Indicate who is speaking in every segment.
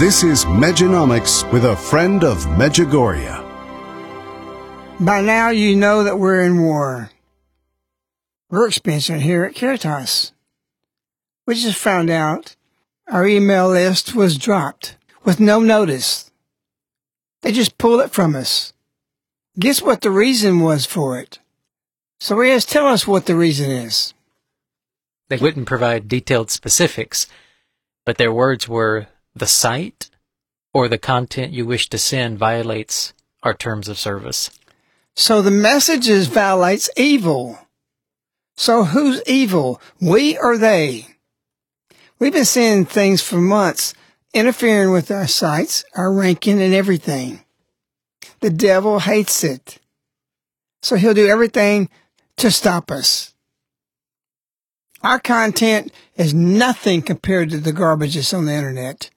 Speaker 1: This is Mejanomics with a friend of Medjugorje.
Speaker 2: By now you know that we're in war. We're experiencing here at Caritas. We just found out our email list was dropped with no notice. They just pulled it from us. Guess what the reason was for it? So Riaz, tell us what the reason is.
Speaker 3: They wouldn't provide detailed specifics, but their words were the site or the content you wish to send violates our terms of service.
Speaker 2: So the messages violates evil. So who's evil? We or they? We've been seeing things for months interfering with our sites, our ranking and everything. The devil hates it. So he'll do everything to stop us. Our content is nothing compared to the garbage that's on the internet.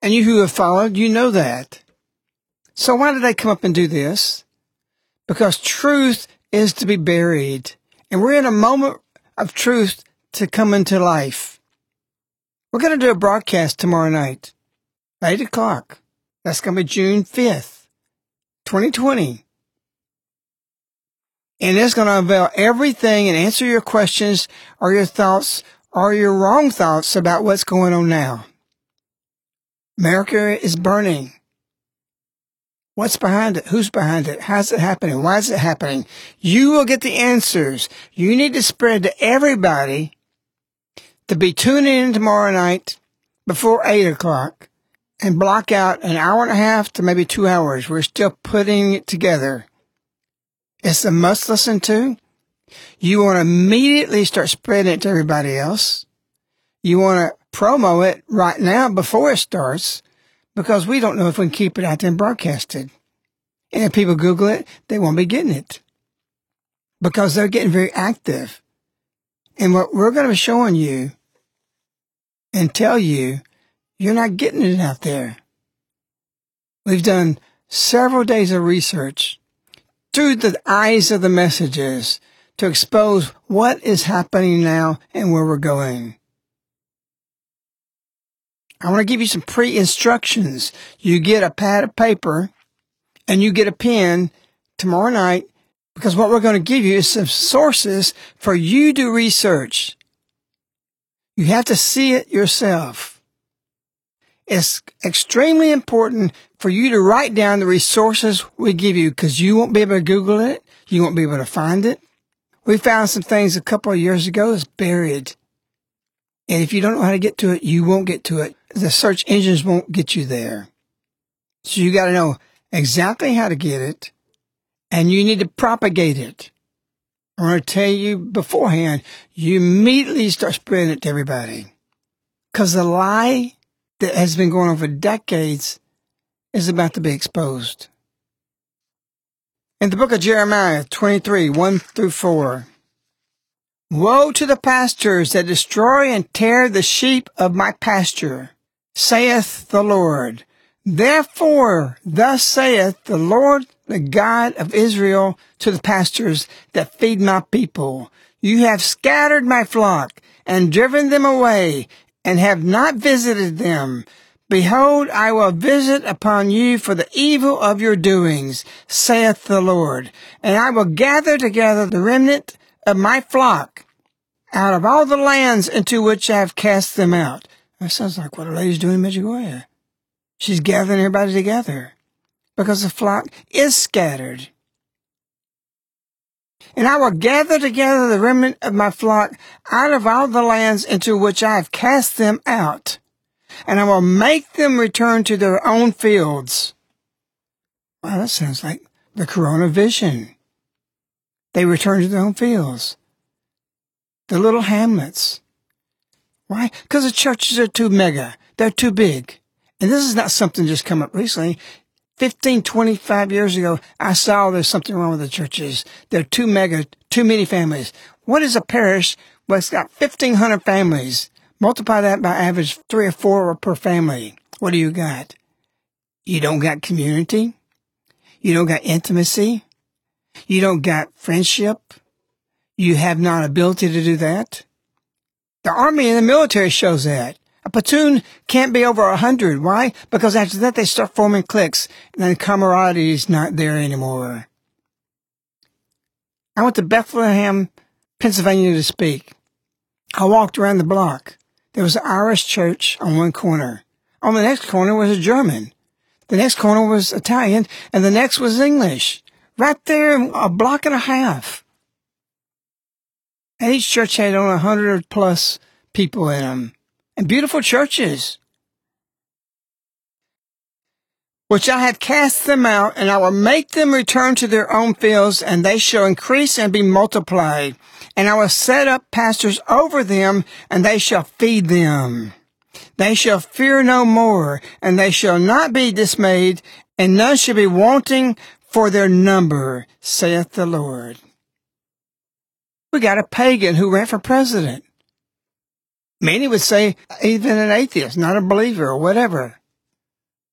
Speaker 2: And you who have followed, you know that. So why did they come up and do this? Because truth is to be buried. And we're in a moment of truth to come into life. We're going to do a broadcast tomorrow night, 8 o'clock. That's going to be June 5th, 2020. And it's going to unveil everything and answer your questions or your thoughts or your wrong thoughts about what's going on now. America is burning. What's behind it? Who's behind it? How's it happening? Why is it happening? You will get the answers. You need to spread to everybody to be tuning in tomorrow night before eight o'clock and block out an hour and a half to maybe two hours. We're still putting it together. It's a must listen to. You want to immediately start spreading it to everybody else. You want to promo it right now before it starts because we don't know if we can keep it out there and broadcast it. And if people Google it, they won't be getting it because they're getting very active. And what we're going to be showing you and tell you, you're not getting it out there. We've done several days of research through the eyes of the messages to expose what is happening now and where we're going. I want to give you some pre-instructions. You get a pad of paper and you get a pen tomorrow night because what we're going to give you is some sources for you to research. You have to see it yourself. It's extremely important for you to write down the resources we give you because you won't be able to Google it. You won't be able to find it. We found some things a couple of years ago that's buried. And if you don't know how to get to it, you won't get to it. The search engines won't get you there. So you got to know exactly how to get it and you need to propagate it. I want to tell you beforehand, you immediately start spreading it to everybody. Cause the lie that has been going on for decades is about to be exposed. In the book of Jeremiah 23, 1 through 4. Woe to the pastors that destroy and tear the sheep of my pasture, saith the Lord. Therefore, thus saith the Lord, the God of Israel, to the pastors that feed my people. You have scattered my flock and driven them away and have not visited them. Behold, I will visit upon you for the evil of your doings, saith the Lord. And I will gather together the remnant of my flock out of all the lands into which I have cast them out. That sounds like what a lady's doing in Medjugorje. She's gathering everybody together because the flock is scattered. And I will gather together the remnant of my flock out of all the lands into which I have cast them out and I will make them return to their own fields. Well, that sounds like the Corona vision. They return to their own fields. The little hamlets. Why? Because the churches are too mega. They're too big. And this is not something just come up recently. 15, 25 years ago, I saw there's something wrong with the churches. They're too mega, too many families. What is a parish? Well, it's got 1,500 families. Multiply that by average three or four per family. What do you got? You don't got community. You don't got intimacy. You don't got friendship. You have not ability to do that. The army and the military shows that. A platoon can't be over a hundred. Why? Because after that they start forming cliques and then camaraderie is not there anymore. I went to Bethlehem, Pennsylvania to speak. I walked around the block. There was an Irish church on one corner. On the next corner was a German. The next corner was Italian, and the next was English. Right there, a block and a half. And each church had on a hundred plus people in them. And beautiful churches. Which I have cast them out, and I will make them return to their own fields, and they shall increase and be multiplied and I will set up pastors over them, and they shall feed them. They shall fear no more, and they shall not be dismayed, and none shall be wanting for their number, saith the Lord. We got a pagan who ran for president. Many would say even an atheist, not a believer or whatever.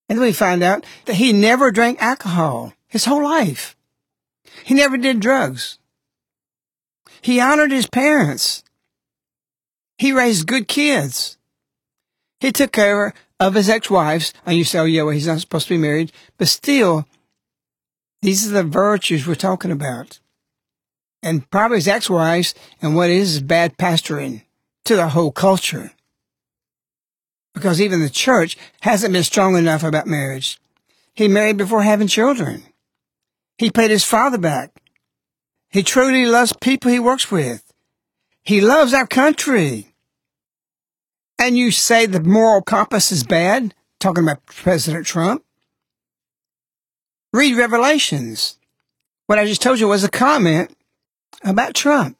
Speaker 2: And then we find out that he never drank alcohol his whole life. He never did drugs. He honored his parents. He raised good kids. He took care of his ex-wives. And you say, oh yeah, well, he's not supposed to be married. But still, these are the virtues we're talking about. And probably his ex-wives and what is bad pastoring to the whole culture. Because even the church hasn't been strong enough about marriage. He married before having children. He paid his father back. He truly loves people he works with. He loves our country. And you say the moral compass is bad? Talking about President Trump? Read Revelations. What I just told you was a comment about Trump.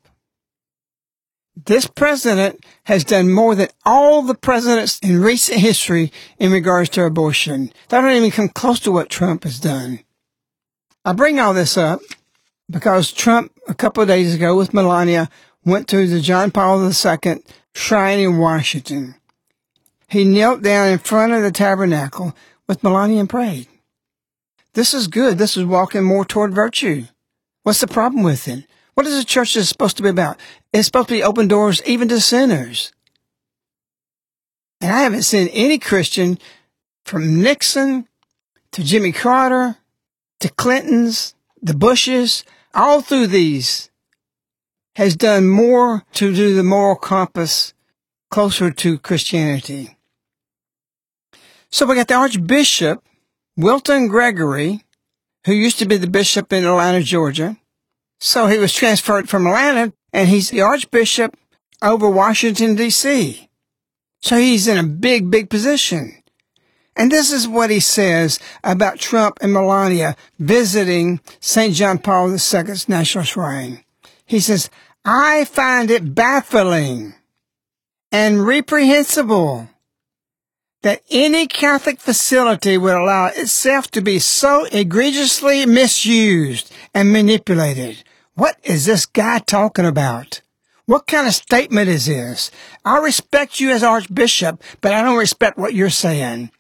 Speaker 2: This president has done more than all the presidents in recent history in regards to abortion. That don't even come close to what Trump has done. I bring all this up because Trump, a couple of days ago with Melania, went to the John Paul II shrine in Washington. He knelt down in front of the tabernacle with Melania and prayed. This is good. This is walking more toward virtue. What's the problem with it? What is the church supposed to be about? It's supposed to be open doors even to sinners. And I haven't seen any Christian from Nixon to Jimmy Carter to Clinton's, the Bushes, all through these has done more to do the moral compass closer to Christianity. So we got the Archbishop, Wilton Gregory, who used to be the bishop in Atlanta, Georgia. So he was transferred from Atlanta and he's the Archbishop over Washington, D.C. So he's in a big, big position. And this is what he says about Trump and Melania visiting St. John Paul II's National Shrine. He says, I find it baffling and reprehensible that any Catholic facility would allow itself to be so egregiously misused and manipulated. What is this guy talking about? What kind of statement is this? I respect you as Archbishop, but I don't respect what you're saying.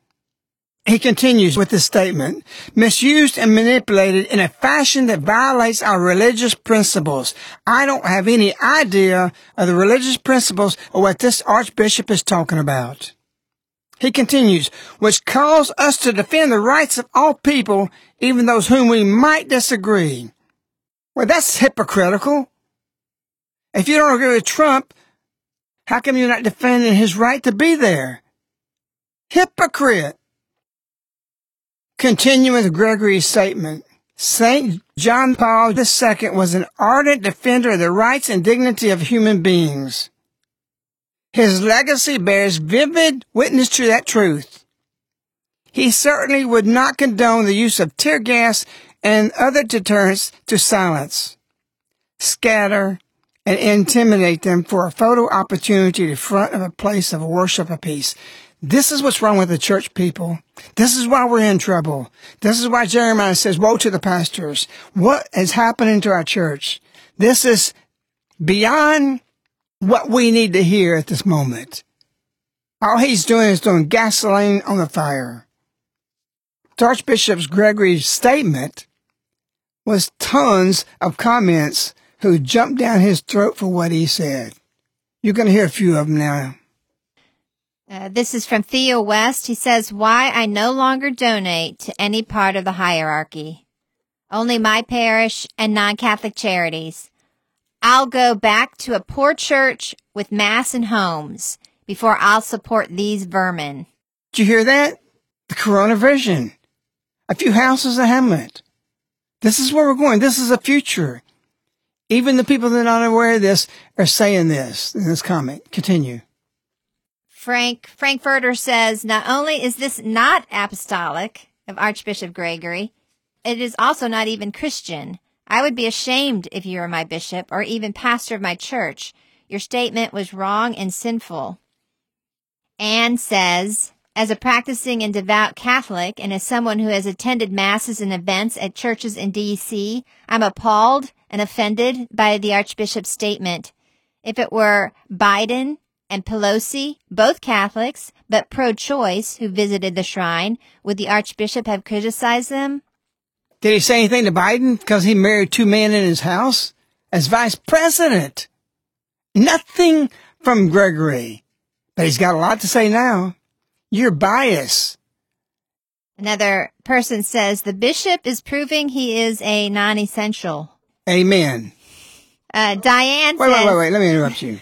Speaker 2: He continues with this statement, misused and manipulated in a fashion that violates our religious principles. I don't have any idea of the religious principles or what this archbishop is talking about. He continues, which calls us to defend the rights of all people, even those whom we might disagree. Well, that's hypocritical. If you don't agree with Trump, how come you're not defending his right to be there? Hypocrite. Continuing with Gregory's statement, St. John Paul II was an ardent defender of the rights and dignity of human beings. His legacy bears vivid witness to that truth. He certainly would not condone the use of tear gas and other deterrents to silence, scatter, and intimidate them for a photo opportunity in front of a place of worship peace. This is what's wrong with the church people. This is why we're in trouble. This is why Jeremiah says, woe to the pastors. What is happening to our church? This is beyond what we need to hear at this moment. All he's doing is throwing gasoline on the fire. Archbishop Gregory's statement was tons of comments who jumped down his throat for what he said. You're going to hear a few of them now.
Speaker 4: Uh, this is from Theo West. He says, Why I no longer donate to any part of the hierarchy. Only my parish and non Catholic charities. I'll go back to a poor church with mass and homes before I'll support these vermin.
Speaker 2: Did you hear that? The Corona Vision. A few houses a hamlet. This is where we're going. This is a future. Even the people that are not aware of this are saying this in this comment. Continue.
Speaker 4: Frank Frankfurter says not only is this not apostolic of Archbishop Gregory, it is also not even Christian. I would be ashamed if you were my bishop or even pastor of my church. Your statement was wrong and sinful. Anne says, as a practicing and devout Catholic and as someone who has attended masses and events at churches in D.C., I'm appalled and offended by the Archbishop's statement. If it were Biden, and Pelosi, both Catholics, but pro-choice, who visited the shrine, would the Archbishop have criticized them?
Speaker 2: Did he say anything to Biden because he married two men in his house as vice president? Nothing from Gregory, but he's got a lot to say now. You're biased.
Speaker 4: Another person says the bishop is proving he is a non-essential.
Speaker 2: Amen.
Speaker 4: Uh, Diane
Speaker 2: wait,
Speaker 4: says,
Speaker 2: wait, wait, wait. Let me interrupt you.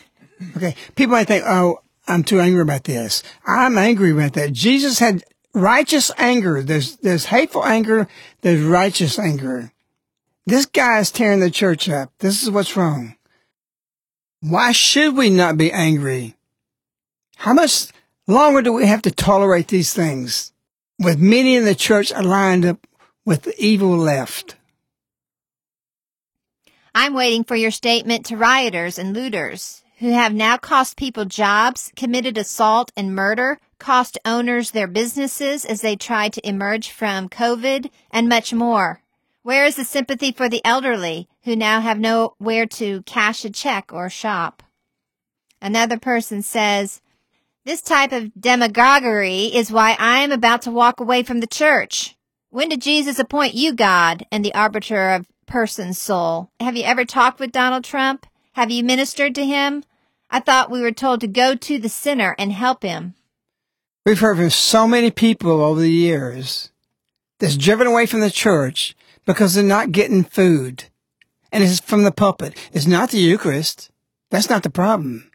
Speaker 2: Okay. People might think, oh, I'm too angry about this. I'm angry about that. Jesus had righteous anger. There's, there's hateful anger. There's righteous anger. This guy is tearing the church up. This is what's wrong. Why should we not be angry? How much longer do we have to tolerate these things with many in the church aligned up with the evil left?
Speaker 4: I'm waiting for your statement to rioters and looters who have now cost people jobs, committed assault and murder, cost owners their businesses as they try to emerge from COVID, and much more. Where is the sympathy for the elderly who now have nowhere to cash a check or shop? Another person says, this type of demagoguery is why I am about to walk away from the church. When did Jesus appoint you God and the arbiter of person's soul. Have you ever talked with Donald Trump? Have you ministered to him? I thought we were told to go to the sinner and help him.
Speaker 2: We've heard from so many people over the years that's driven away from the church because they're not getting food. And it's from the pulpit. It's not the Eucharist. That's not the problem.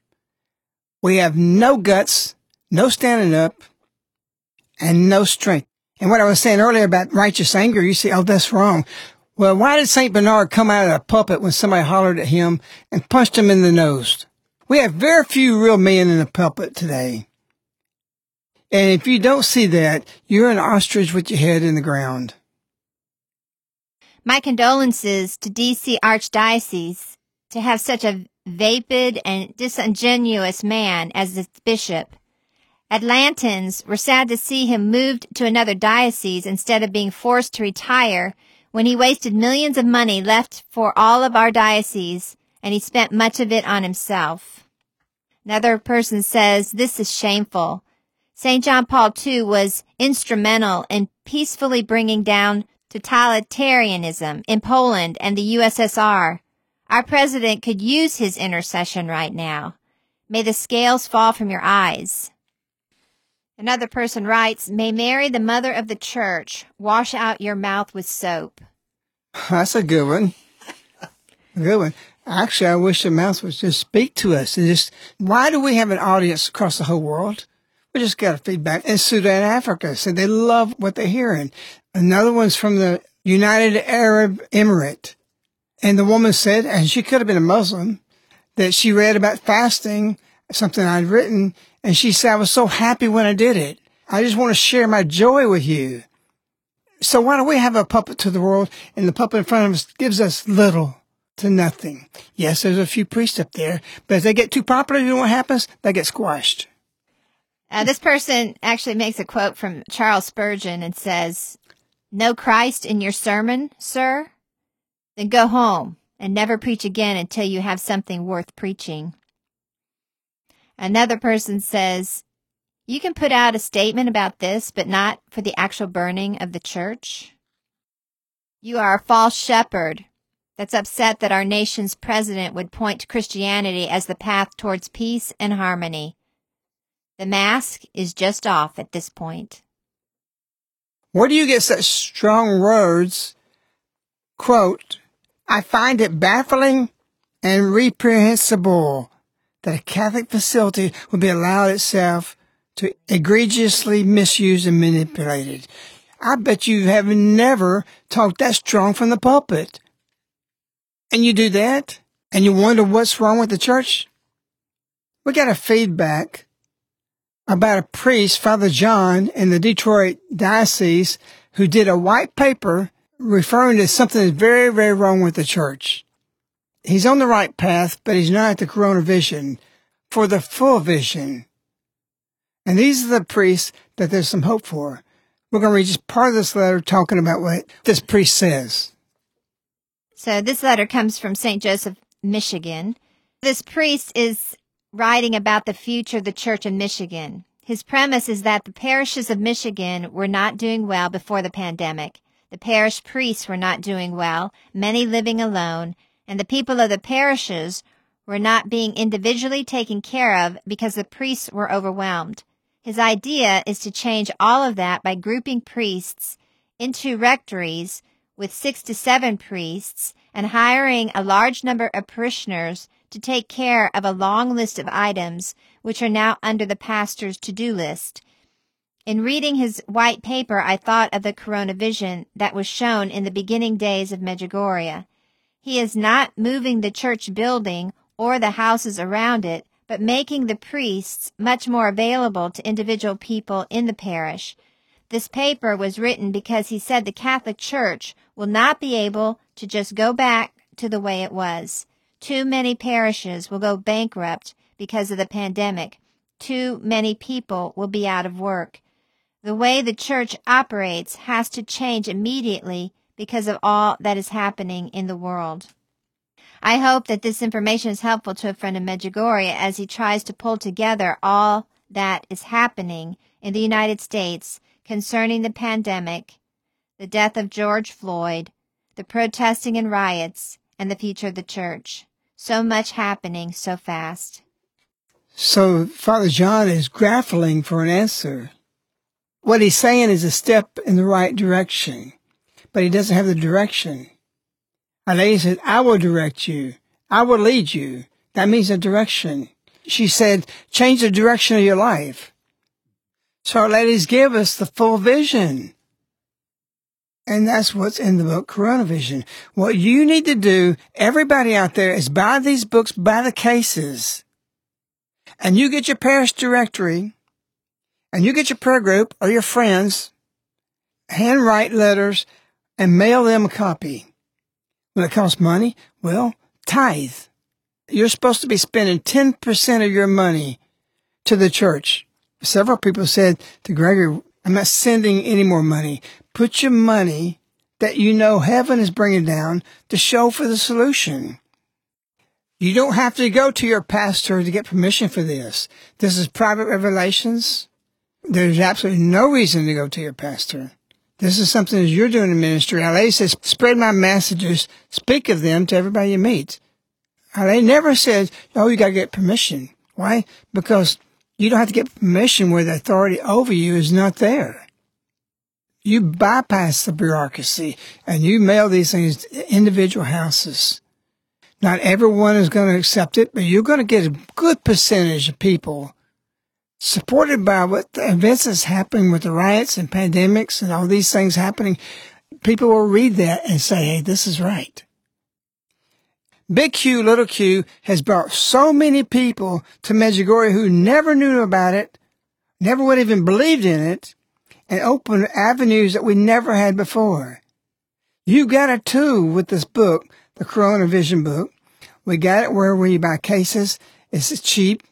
Speaker 2: We have no guts, no standing up, and no strength. And what I was saying earlier about righteous anger, you say, oh, that's wrong. Well, why did St. Bernard come out of the pulpit when somebody hollered at him and punched him in the nose? We have very few real men in the pulpit today. And if you don't see that, you're an ostrich with your head in the ground.
Speaker 4: My condolences to DC Archdiocese to have such a vapid and disingenuous man as its bishop. Atlantans were sad to see him moved to another diocese instead of being forced to retire when he wasted millions of money left for all of our diocese and he spent much of it on himself. Another person says, this is shameful. St. John Paul II was instrumental in peacefully bringing down totalitarianism in Poland and the USSR. Our president could use his intercession right now. May the scales fall from your eyes. Another person writes, May Mary, the mother of the church, wash out your mouth with soap.
Speaker 2: That's a good one. A good one. Actually, I wish the mouth would just speak to us. And just, why do we have an audience across the whole world? We just got a feedback in Sudan, Africa. So they love what they're hearing. Another one's from the United Arab Emirate. And the woman said, and she could have been a Muslim, that she read about fasting, something I'd written, and she said, I was so happy when I did it. I just want to share my joy with you. So why don't we have a puppet to the world and the puppet in front of us gives us little to nothing. Yes, there's a few priests up there, but if they get too popular, you know what happens? They get squashed.
Speaker 4: Uh, this person actually makes a quote from Charles Spurgeon and says, No Christ in your sermon, sir? Then go home and never preach again until you have something worth preaching. Another person says, You can put out a statement about this, but not for the actual burning of the church. You are a false shepherd that's upset that our nation's president would point to Christianity as the path towards peace and harmony. The mask is just off at this point.
Speaker 2: Where do you get such strong words? Quote, I find it baffling and reprehensible that a Catholic facility would be allowed itself to egregiously misuse and manipulated. I bet you have never talked that strong from the pulpit. And you do that? And you wonder what's wrong with the church? We got a feedback about a priest, Father John, in the Detroit diocese who did a white paper referring to something that's very, very wrong with the church. He's on the right path, but he's not at the corona vision for the full vision. And these are the priests that there's some hope for. We're going to read just part of this letter talking about what this priest says.
Speaker 4: So this letter comes from St. Joseph, Michigan. This priest is writing about the future of the church in Michigan. His premise is that the parishes of Michigan were not doing well before the pandemic. The parish priests were not doing well, many living alone, and the people of the parishes were not being individually taken care of because the priests were overwhelmed. His idea is to change all of that by grouping priests into rectories with six to seven priests and hiring a large number of parishioners to take care of a long list of items which are now under the pastor's to-do list. In reading his white paper, I thought of the Corona vision that was shown in the beginning days of Medjugorje. He is not moving the church building or the houses around it, but making the priests much more available to individual people in the parish. This paper was written because he said the Catholic Church will not be able to just go back to the way it was. Too many parishes will go bankrupt because of the pandemic. Too many people will be out of work. The way the church operates has to change immediately because of all that is happening in the world. I hope that this information is helpful to a friend in Medjugorje as he tries to pull together all that is happening in the United States concerning the pandemic, the death of George Floyd, the protesting and riots, and the future of the church. So much happening so fast.
Speaker 2: So Father John is grappling for an answer. What he's saying is a step in the right direction, but he doesn't have the direction. Our lady said, I will direct you. I will lead you. That means a direction. She said, change the direction of your life. So our ladies give us the full vision. And that's what's in the book Corona Vision. What you need to do, everybody out there, is buy these books by the cases. And you get your parish directory, and you get your prayer group or your friends, handwrite letters, and mail them a copy. Will it cost money? Well, tithe. You're supposed to be spending 10% of your money to the church. Several people said to Gregory, I'm not sending any more money. Put your money that you know heaven is bringing down to show for the solution. You don't have to go to your pastor to get permission for this. This is private revelations. There's absolutely no reason to go to your pastor. This is something that you're doing in ministry. LA says, spread my messages, speak of them to everybody you meet. LA never says, oh, you gotta get permission. Why? Because you don't have to get permission where the authority over you is not there. You bypass the bureaucracy and you mail these things to individual houses. Not everyone is going to accept it, but you're going to get a good percentage of people supported by what the events that's happening with the riots and pandemics and all these things happening. People will read that and say, Hey, this is right. Big Q, Little Q has brought so many people to Medjugorje who never knew about it, never would even believed in it, and opened avenues that we never had before. You got it too with this book, the Corona Vision book. We got it where we buy cases. It's cheap.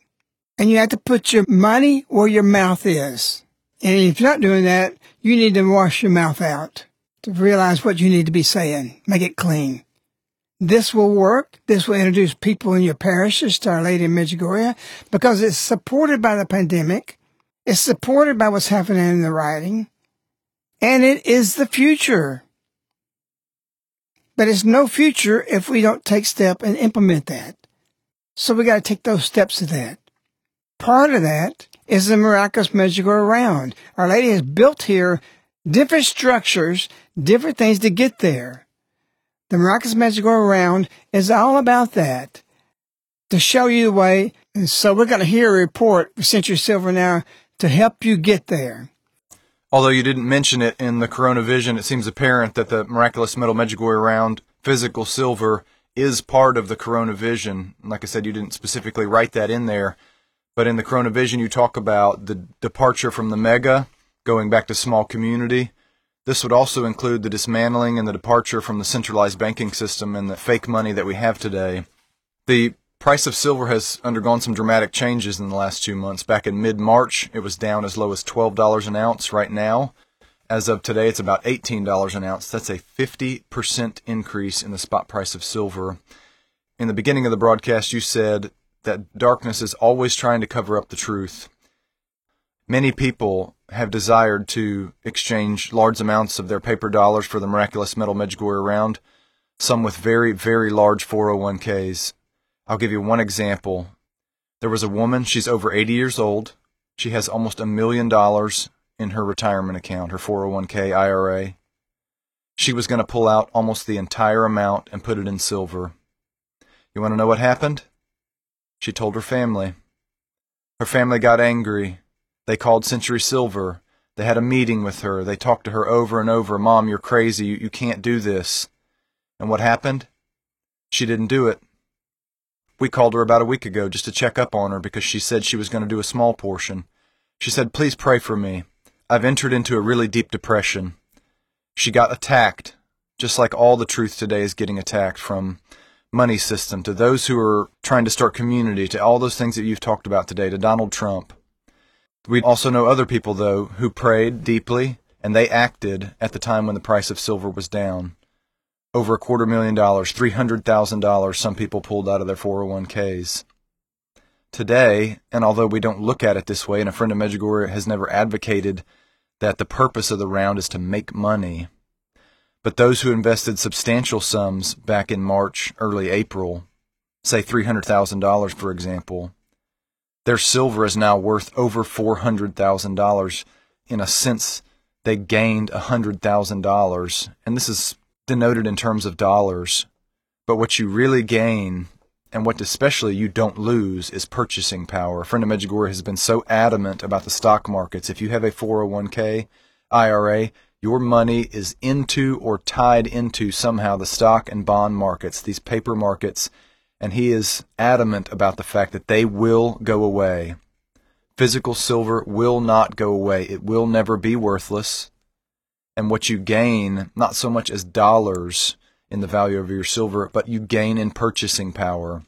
Speaker 2: And you have to put your money where your mouth is. And if you're not doing that, you need to wash your mouth out to realize what you need to be saying. Make it clean. This will work. This will introduce people in your parishes to Our Lady in Medjugorje because it's supported by the pandemic. It's supported by what's happening in the writing. And it is the future. But it's no future if we don't take step and implement that. So we got to take those steps to that. Part of that is the miraculous Medjugorje around. Our Lady has built here different structures, different things to get there. The Miraculous Medjugorje around is all about that, to show you the way. And so we're going to hear a report Century Silver now to help you get there.
Speaker 5: Although you didn't mention it in the Corona Vision, it seems apparent that the Miraculous Metal Medjugorje Round physical silver is part of the Corona Vision. Like I said, you didn't specifically write that in there, but in the Corona Vision, you talk about the departure from the mega, going back to small community, this would also include the dismantling and the departure from the centralized banking system and the fake money that we have today. The price of silver has undergone some dramatic changes in the last two months. Back in mid March, it was down as low as $12 an ounce. Right now, as of today, it's about $18 an ounce. That's a 50% increase in the spot price of silver. In the beginning of the broadcast, you said that darkness is always trying to cover up the truth. Many people have desired to exchange large amounts of their paper dollars for the miraculous metal Medjugorje round, some with very, very large 401ks. I'll give you one example. There was a woman, she's over 80 years old. She has almost a million dollars in her retirement account, her 401k IRA. She was going to pull out almost the entire amount and put it in silver. You want to know what happened? She told her family. Her family got angry they called Century Silver. They had a meeting with her. They talked to her over and over. Mom, you're crazy. You, you can't do this. And what happened? She didn't do it. We called her about a week ago just to check up on her because she said she was going to do a small portion. She said, Please pray for me. I've entered into a really deep depression. She got attacked, just like all the truth today is getting attacked from money system to those who are trying to start community to all those things that you've talked about today to Donald Trump. We also know other people, though, who prayed deeply and they acted at the time when the price of silver was down. Over a quarter million dollars, $300,000, some people pulled out of their 401ks. Today, and although we don't look at it this way, and a friend of Medjugorje has never advocated that the purpose of the round is to make money, But those who invested substantial sums back in March, early April, say $300,000 for example, their silver is now worth over $400,000 in a sense they gained $100,000 and this is denoted in terms of dollars but what you really gain and what especially you don't lose is purchasing power. A friend of Medjugorje has been so adamant about the stock markets. If you have a 401k, IRA, your money is into or tied into somehow the stock and bond markets, these paper markets, and he is adamant about the fact that they will go away. Physical silver will not go away. It will never be worthless. And what you gain, not so much as dollars in the value of your silver, but you gain in purchasing power.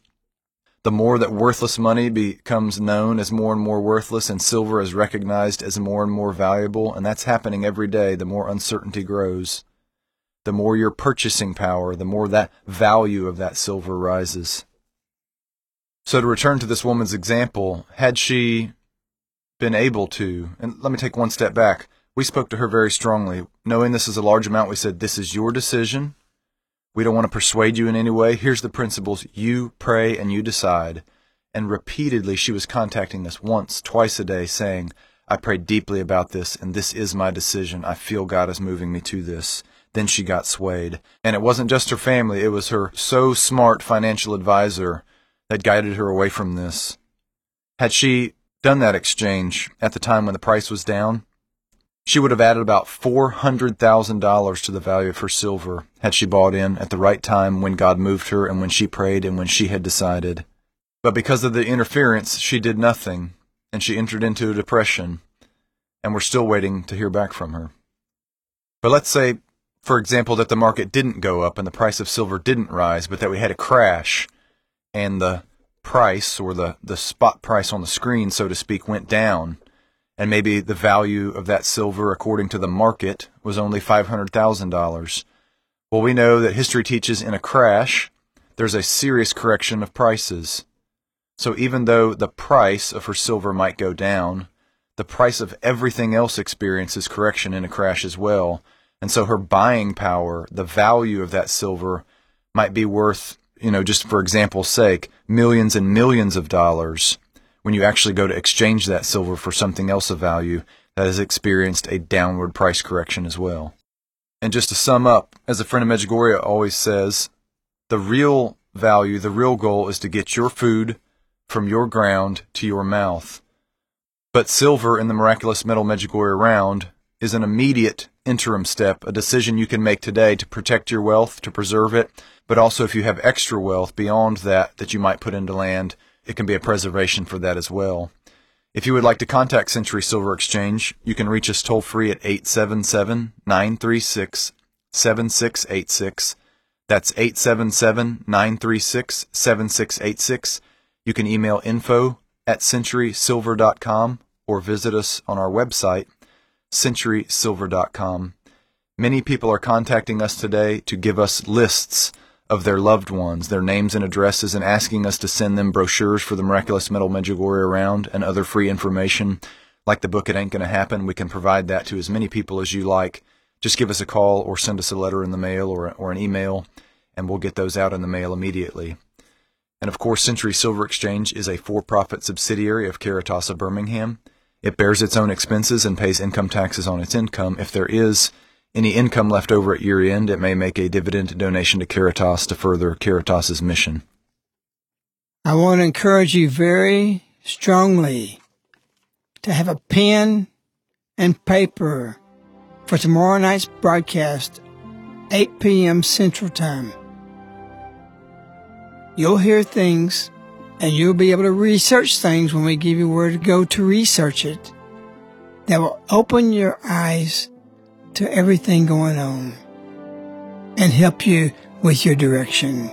Speaker 5: The more that worthless money becomes known as more and more worthless and silver is recognized as more and more valuable, and that's happening every day, the more uncertainty grows. The more your purchasing power, the more that value of that silver rises. So to return to this woman's example, had she been able to, and let me take one step back, we spoke to her very strongly. Knowing this is a large amount, we said, This is your decision. We don't want to persuade you in any way. Here's the principles. You pray and you decide. And repeatedly, she was contacting us once, twice a day, saying, I prayed deeply about this, and this is my decision. I feel God is moving me to this. Then she got swayed. And it wasn't just her family, it was her so smart financial advisor that guided her away from this. Had she done that exchange at the time when the price was down, she would have added about $400,000 to the value of her silver had she bought in at the right time when God moved her and when she prayed and when she had decided. But because of the interference, she did nothing, and she entered into a depression, and we're still waiting to hear back from her. But let's say, for example, that the market didn't go up and the price of silver didn't rise, but that we had a crash and the price or the, the spot price on the screen, so to speak, went down and maybe the value of that silver according to the market was only $500,000. Well, we know that history teaches in a crash, there's a serious correction of prices. So even though the price of her silver might go down, the price of everything else experiences correction in a crash as well. And so her buying power, the value of that silver might be worth, you know, just for example's sake, millions and millions of dollars when you actually go to exchange that silver for something else of value that has experienced a downward price correction as well. And just to sum up, as a friend of Medjugorje always says, the real value, the real goal is to get your food from your ground to your mouth. But silver in the miraculous metal Medjugorje round is an immediate interim step, a decision you can make today to protect your wealth, to preserve it, but also if you have extra wealth beyond that that you might put into land, it can be a preservation for that as well. If you would like to contact Century Silver Exchange, you can reach us toll free at 877 936 7686. That's 877 936 7686. You can email info at centurysilver.com or visit us on our website, centurysilver.com. Many people are contacting us today to give us lists of their loved ones, their names and addresses, and asking us to send them brochures for the Miraculous Metal Medjugorje around and other free information. Like the book It Ain't Gonna Happen, we can provide that to as many people as you like. Just give us a call or send us a letter in the mail or, or an email, and we'll get those out in the mail immediately. And of course, Century Silver Exchange is a for profit subsidiary of Caritas of Birmingham. It bears its own expenses and pays income taxes on its income. If there is any income left over at year end, it may make a dividend donation to Caritas to further Caritas's mission.
Speaker 2: I want to encourage you very strongly to have a pen and paper for tomorrow night's broadcast, 8 p.m. Central Time. You'll hear things and you'll be able to research things when we give you where to go to research it that will open your eyes to everything going on and help you with your direction.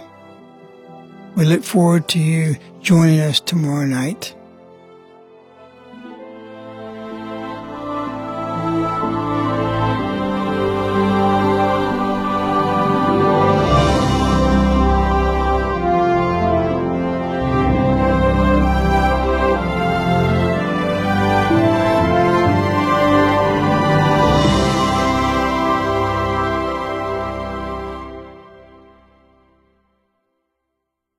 Speaker 2: We look forward to you joining us tomorrow night.